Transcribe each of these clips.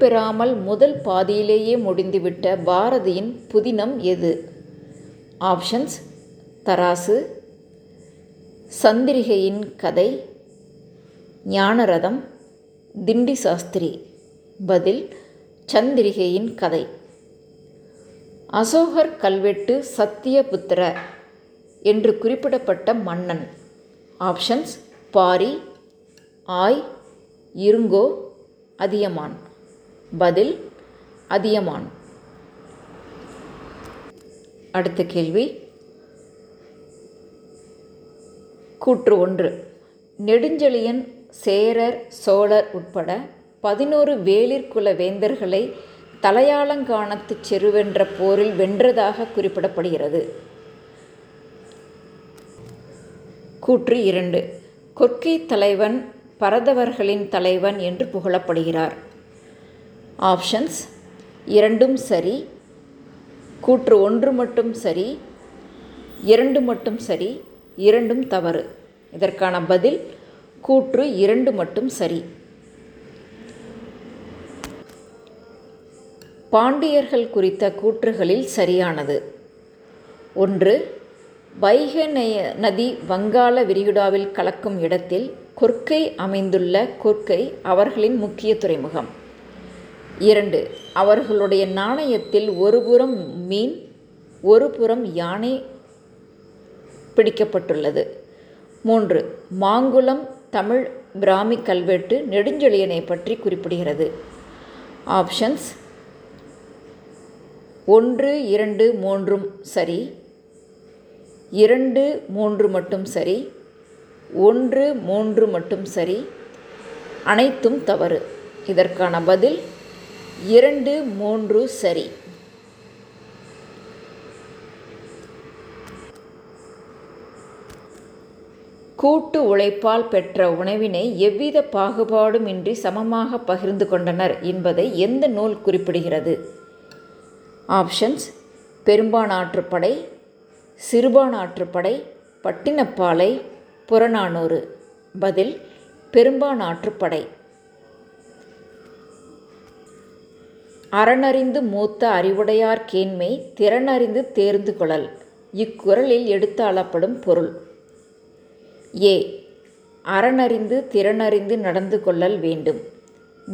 பெறாமல் முதல் பாதியிலேயே முடிந்துவிட்ட பாரதியின் புதினம் எது ஆப்ஷன்ஸ் தராசு சந்திரிகையின் கதை ஞானரதம் திண்டி சாஸ்திரி பதில் சந்திரிகையின் கதை அசோகர் கல்வெட்டு சத்தியபுத்திர என்று குறிப்பிடப்பட்ட மன்னன் ஆப்ஷன்ஸ் பாரி ஆய் இருங்கோ அதியமான் பதில் அதியமான் அடுத்த கேள்வி கூற்று ஒன்று நெடுஞ்செழியன் சேரர் சோழர் உட்பட பதினோரு வேளிற்குல வேந்தர்களை தலையாளங்கானத்து செருவென்ற போரில் வென்றதாக குறிப்பிடப்படுகிறது கூற்று இரண்டு கொற்கை தலைவன் பரதவர்களின் தலைவன் என்று புகழப்படுகிறார் ஆப்ஷன்ஸ் இரண்டும் சரி கூற்று ஒன்று மட்டும் சரி இரண்டு மட்டும் சரி இரண்டும் தவறு இதற்கான பதில் கூற்று இரண்டு மட்டும் சரி பாண்டியர்கள் குறித்த கூற்றுகளில் சரியானது ஒன்று வைகை நதி வங்காள விரிகுடாவில் கலக்கும் இடத்தில் கொர்க்கை அமைந்துள்ள கொர்க்கை அவர்களின் முக்கிய துறைமுகம் இரண்டு அவர்களுடைய நாணயத்தில் ஒருபுறம் மீன் ஒருபுறம் யானை பிடிக்கப்பட்டுள்ளது மூன்று மாங்குளம் தமிழ் பிராமி கல்வெட்டு நெடுஞ்செழியனை பற்றி குறிப்பிடுகிறது ஆப்ஷன்ஸ் ஒன்று இரண்டு மூன்றும் சரி இரண்டு மூன்று மட்டும் சரி ஒன்று மூன்று மட்டும் சரி அனைத்தும் தவறு இதற்கான பதில் இரண்டு மூன்று சரி கூட்டு உழைப்பால் பெற்ற உணவினை எவ்வித பாகுபாடும் இன்றி சமமாக பகிர்ந்து கொண்டனர் என்பதை எந்த நூல் குறிப்பிடுகிறது ஆப்ஷன்ஸ் பெரும்பானாற்றுப்படை சிறுபானாற்றுப்படை பட்டினப்பாலை புறநானூறு பதில் பெரும்பானாற்றுப்படை அறனறிந்து மூத்த அறிவுடையார் கேண்மை திறனறிந்து தேர்ந்து கொள்ளல் இக்குறளில் எடுத்தாளப்படும் பொருள் ஏ அறனறிந்து திறனறிந்து நடந்து கொள்ளல் வேண்டும்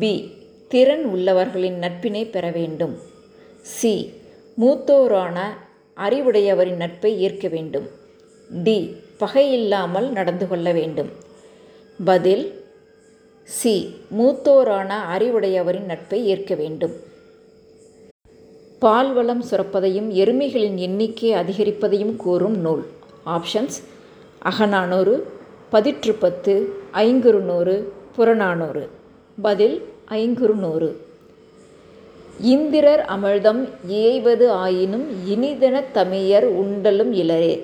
பி திறன் உள்ளவர்களின் நட்பினை பெற வேண்டும் சி மூத்தோரான அறிவுடையவரின் நட்பை ஏற்க வேண்டும் டி பகையில்லாமல் நடந்து கொள்ள வேண்டும் பதில் சி மூத்தோரான அறிவுடையவரின் நட்பை ஏற்க வேண்டும் பால் வளம் சுரப்பதையும் எருமைகளின் எண்ணிக்கை அதிகரிப்பதையும் கூறும் நூல் ஆப்ஷன்ஸ் அகநானூறு பதிற்று பத்து ஐங்குறு நூறு புறநானூறு பதில் ஐங்குறு நூறு இந்திரர் அமிழ்தம் ஏய்வது ஆயினும் இனிதன தமையர் உண்டலும் இளரே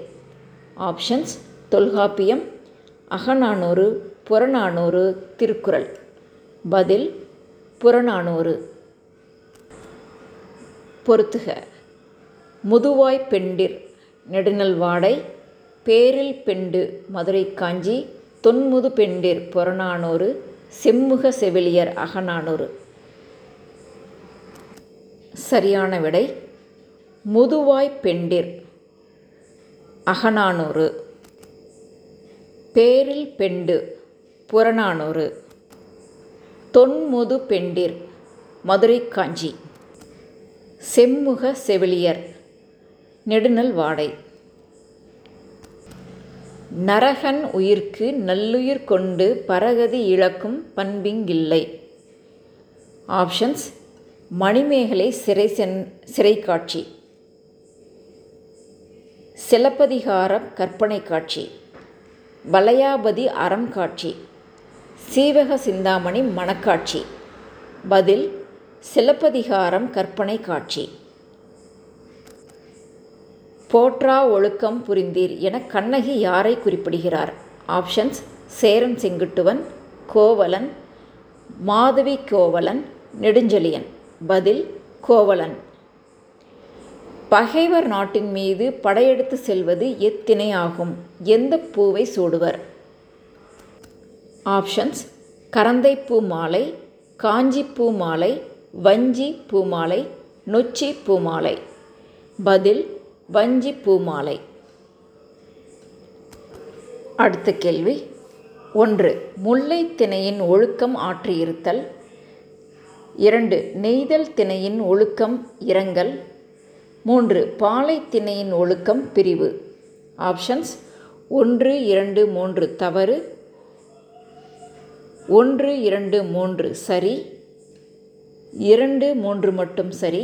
ஆப்ஷன்ஸ் தொல்காப்பியம் அகநானூறு புறநானூறு திருக்குறள் பதில் புறநானூறு பொறுத்துக முதுவாய் பெண்டிர் நெடுநல் வாடை பேரில் பெண்டு மதுரை காஞ்சி தொன்முது பெண்டிர் புறநானூறு செம்முக செவிலியர் அகநானூறு சரியான விடை முதுவாய் பெண்டிர் அகநானூறு பேரில் பெண்டு புறநானூறு தொன்முது பெண்டிர் மதுரை காஞ்சி செம்முக செவிலியர் நெடுநல் வாடை நரகன் உயிர்க்கு நல்லுயிர் கொண்டு பரகதி இழக்கும் பண்பிங்கில்லை ஆப்ஷன்ஸ் மணிமேகலை சிறை சென் சிறை காட்சி சிலப்பதிகாரம் கற்பனை காட்சி வளையாபதி அறம் காட்சி சீவக சிந்தாமணி மணக்காட்சி பதில் சிலப்பதிகாரம் கற்பனை காட்சி போற்றா ஒழுக்கம் புரிந்தீர் என கண்ணகி யாரை குறிப்பிடுகிறார் ஆப்ஷன்ஸ் சேரன் செங்குட்டுவன் கோவலன் மாதவி கோவலன் நெடுஞ்செழியன் பதில் கோவலன் பகைவர் நாட்டின் மீது படையெடுத்து செல்வது எத்தினை ஆகும் எந்த பூவை சூடுவர் ஆப்ஷன்ஸ் கரந்தைப்பூ மாலை காஞ்சிப்பூ மாலை வஞ்சி பூமாலை நொச்சி பூமாலை பதில் வஞ்சி பூமாலை அடுத்த கேள்வி ஒன்று முல்லை திணையின் ஒழுக்கம் ஆற்றியிருத்தல் இரண்டு நெய்தல் திணையின் ஒழுக்கம் இரங்கல் மூன்று பாலை திணையின் ஒழுக்கம் பிரிவு ஆப்ஷன்ஸ் ஒன்று இரண்டு மூன்று தவறு ஒன்று இரண்டு மூன்று சரி இரண்டு மூன்று மட்டும் சரி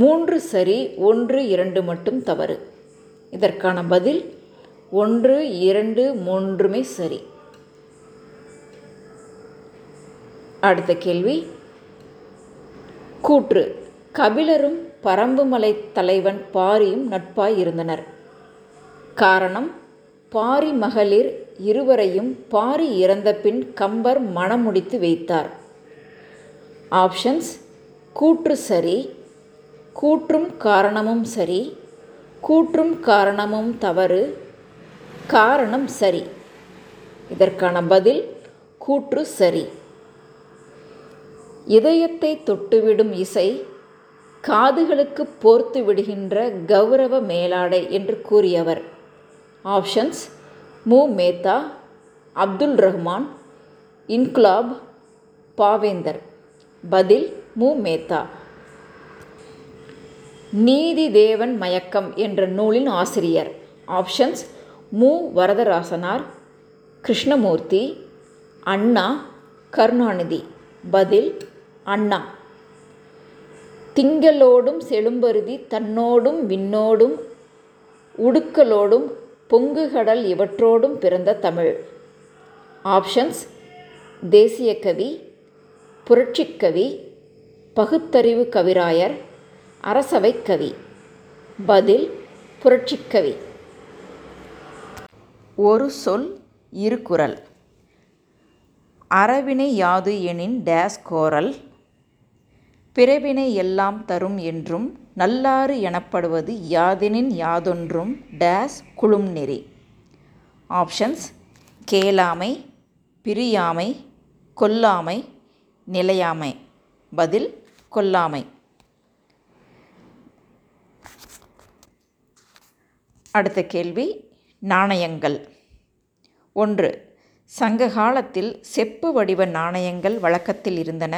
மூன்று சரி ஒன்று இரண்டு மட்டும் தவறு இதற்கான பதில் ஒன்று இரண்டு மூன்றுமே சரி அடுத்த கேள்வி கூற்று கபிலரும் பரம்புமலை தலைவன் பாரியும் நட்பாய் இருந்தனர் காரணம் பாரி மகளிர் இருவரையும் பாரி இறந்த பின் கம்பர் மணமுடித்து வைத்தார் ஆப்ஷன்ஸ் கூற்று சரி கூற்றும் காரணமும் சரி கூற்றும் காரணமும் தவறு காரணம் சரி இதற்கான பதில் கூற்று சரி இதயத்தை தொட்டுவிடும் இசை காதுகளுக்கு போர்த்து விடுகின்ற கௌரவ மேலாடை என்று கூறியவர் ஆப்ஷன்ஸ் மு மேத்தா அப்துல் ரஹ்மான் இன்குலாப் பாவேந்தர் பதில் மு மேத்தா நீதி தேவன் மயக்கம் என்ற நூலின் ஆசிரியர் ஆப்ஷன்ஸ் மு வரதராசனார் கிருஷ்ணமூர்த்தி அண்ணா கருணாநிதி பதில் அண்ணா திங்களோடும் செழும்பருதி தன்னோடும் விண்ணோடும் உடுக்கலோடும் பொங்குகடல் இவற்றோடும் பிறந்த தமிழ் ஆப்ஷன்ஸ் தேசிய கவி புரட்சிக்கவி பகுத்தறிவு கவிராயர் அரசவை கவி பதில் புரட்சிக்கவி ஒரு சொல் இருக்குறள் அறவினை யாது எனின் டேஸ் கோரல் பிறவினை எல்லாம் தரும் என்றும் நல்லாறு எனப்படுவது யாதெனின் யாதொன்றும் டேஸ் குழும் நெறி ஆப்ஷன்ஸ் கேளாமை பிரியாமை கொல்லாமை நிலையாமை பதில் கொல்லாமை அடுத்த கேள்வி நாணயங்கள் ஒன்று சங்க காலத்தில் செப்பு வடிவ நாணயங்கள் வழக்கத்தில் இருந்தன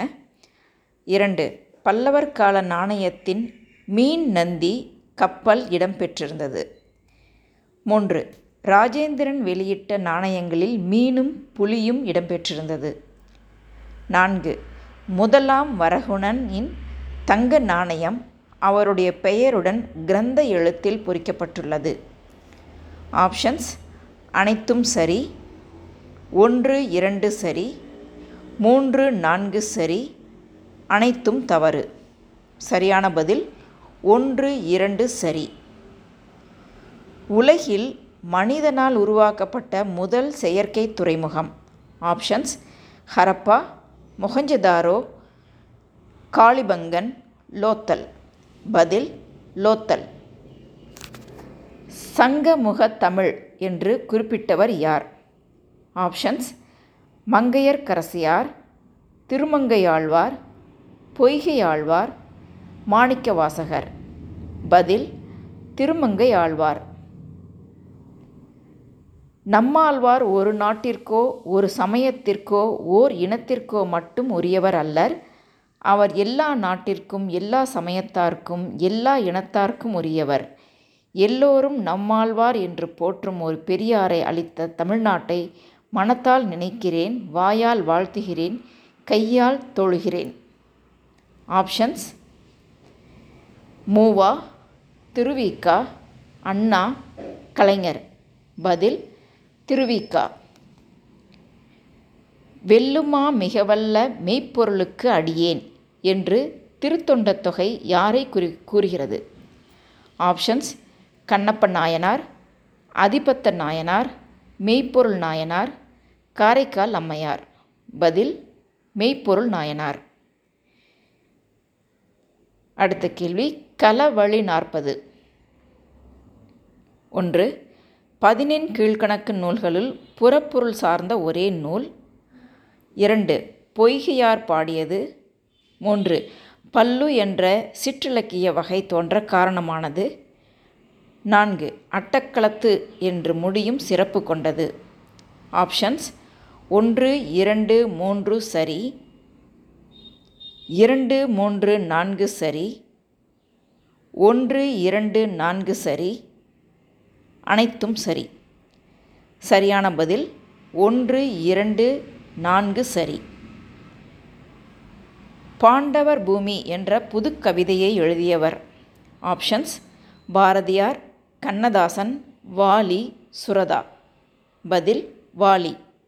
இரண்டு பல்லவர் கால நாணயத்தின் மீன் நந்தி கப்பல் இடம்பெற்றிருந்தது மூன்று ராஜேந்திரன் வெளியிட்ட நாணயங்களில் மீனும் புலியும் இடம்பெற்றிருந்தது நான்கு முதலாம் வரகுணனின் தங்க நாணயம் அவருடைய பெயருடன் கிரந்த எழுத்தில் பொறிக்கப்பட்டுள்ளது ஆப்ஷன்ஸ் அனைத்தும் சரி ஒன்று இரண்டு சரி மூன்று நான்கு சரி அனைத்தும் தவறு சரியான பதில் ஒன்று இரண்டு சரி உலகில் மனிதனால் உருவாக்கப்பட்ட முதல் செயற்கை துறைமுகம் ஆப்ஷன்ஸ் ஹரப்பா மொஹஞ்சதாரோ காளிபங்கன் லோத்தல் பதில் லோத்தல் சங்கமுக தமிழ் என்று குறிப்பிட்டவர் யார் ஆப்ஷன்ஸ் கரசியார் திருமங்கையாழ்வார் பொய்கையாழ்வார் மாணிக்கவாசகர் பதில் திருமங்கை ஆழ்வார் நம்மாழ்வார் ஒரு நாட்டிற்கோ ஒரு சமயத்திற்கோ ஓர் இனத்திற்கோ மட்டும் உரியவர் அல்லர் அவர் எல்லா நாட்டிற்கும் எல்லா சமயத்தார்க்கும் எல்லா இனத்தார்க்கும் உரியவர் எல்லோரும் நம்மாழ்வார் என்று போற்றும் ஒரு பெரியாரை அளித்த தமிழ்நாட்டை மனத்தால் நினைக்கிறேன் வாயால் வாழ்த்துகிறேன் கையால் தொழுகிறேன் ஆப்ஷன்ஸ் மூவா திருவிக்கா அண்ணா கலைஞர் பதில் திருவிக்கா வெல்லுமா மிகவல்ல மெய்ப்பொருளுக்கு அடியேன் என்று திருத்தொண்ட தொகை யாரை குறி கூறுகிறது ஆப்ஷன்ஸ் கண்ணப்ப நாயனார் அதிபத்த நாயனார் மெய்ப்பொருள் நாயனார் காரைக்கால் அம்மையார் பதில் மெய்ப்பொருள் நாயனார் அடுத்த கேள்வி கலவழி நாற்பது ஒன்று பதினெண் கீழ்கணக்கு நூல்களுள் புறப்பொருள் சார்ந்த ஒரே நூல் இரண்டு பொய்கையார் பாடியது மூன்று பல்லு என்ற சிற்றிலக்கிய வகை தோன்ற காரணமானது நான்கு அட்டக்களத்து என்று முடியும் சிறப்பு கொண்டது ஆப்ஷன்ஸ் ஒன்று இரண்டு மூன்று சரி இரண்டு மூன்று நான்கு சரி ஒன்று இரண்டு நான்கு சரி அனைத்தும் சரி சரியான பதில் ஒன்று இரண்டு நான்கு சரி பாண்டவர் பூமி என்ற புது கவிதையை எழுதியவர் ஆப்ஷன்ஸ் பாரதியார் கண்ணதாசன் வாலி சுரதா பதில் வாலி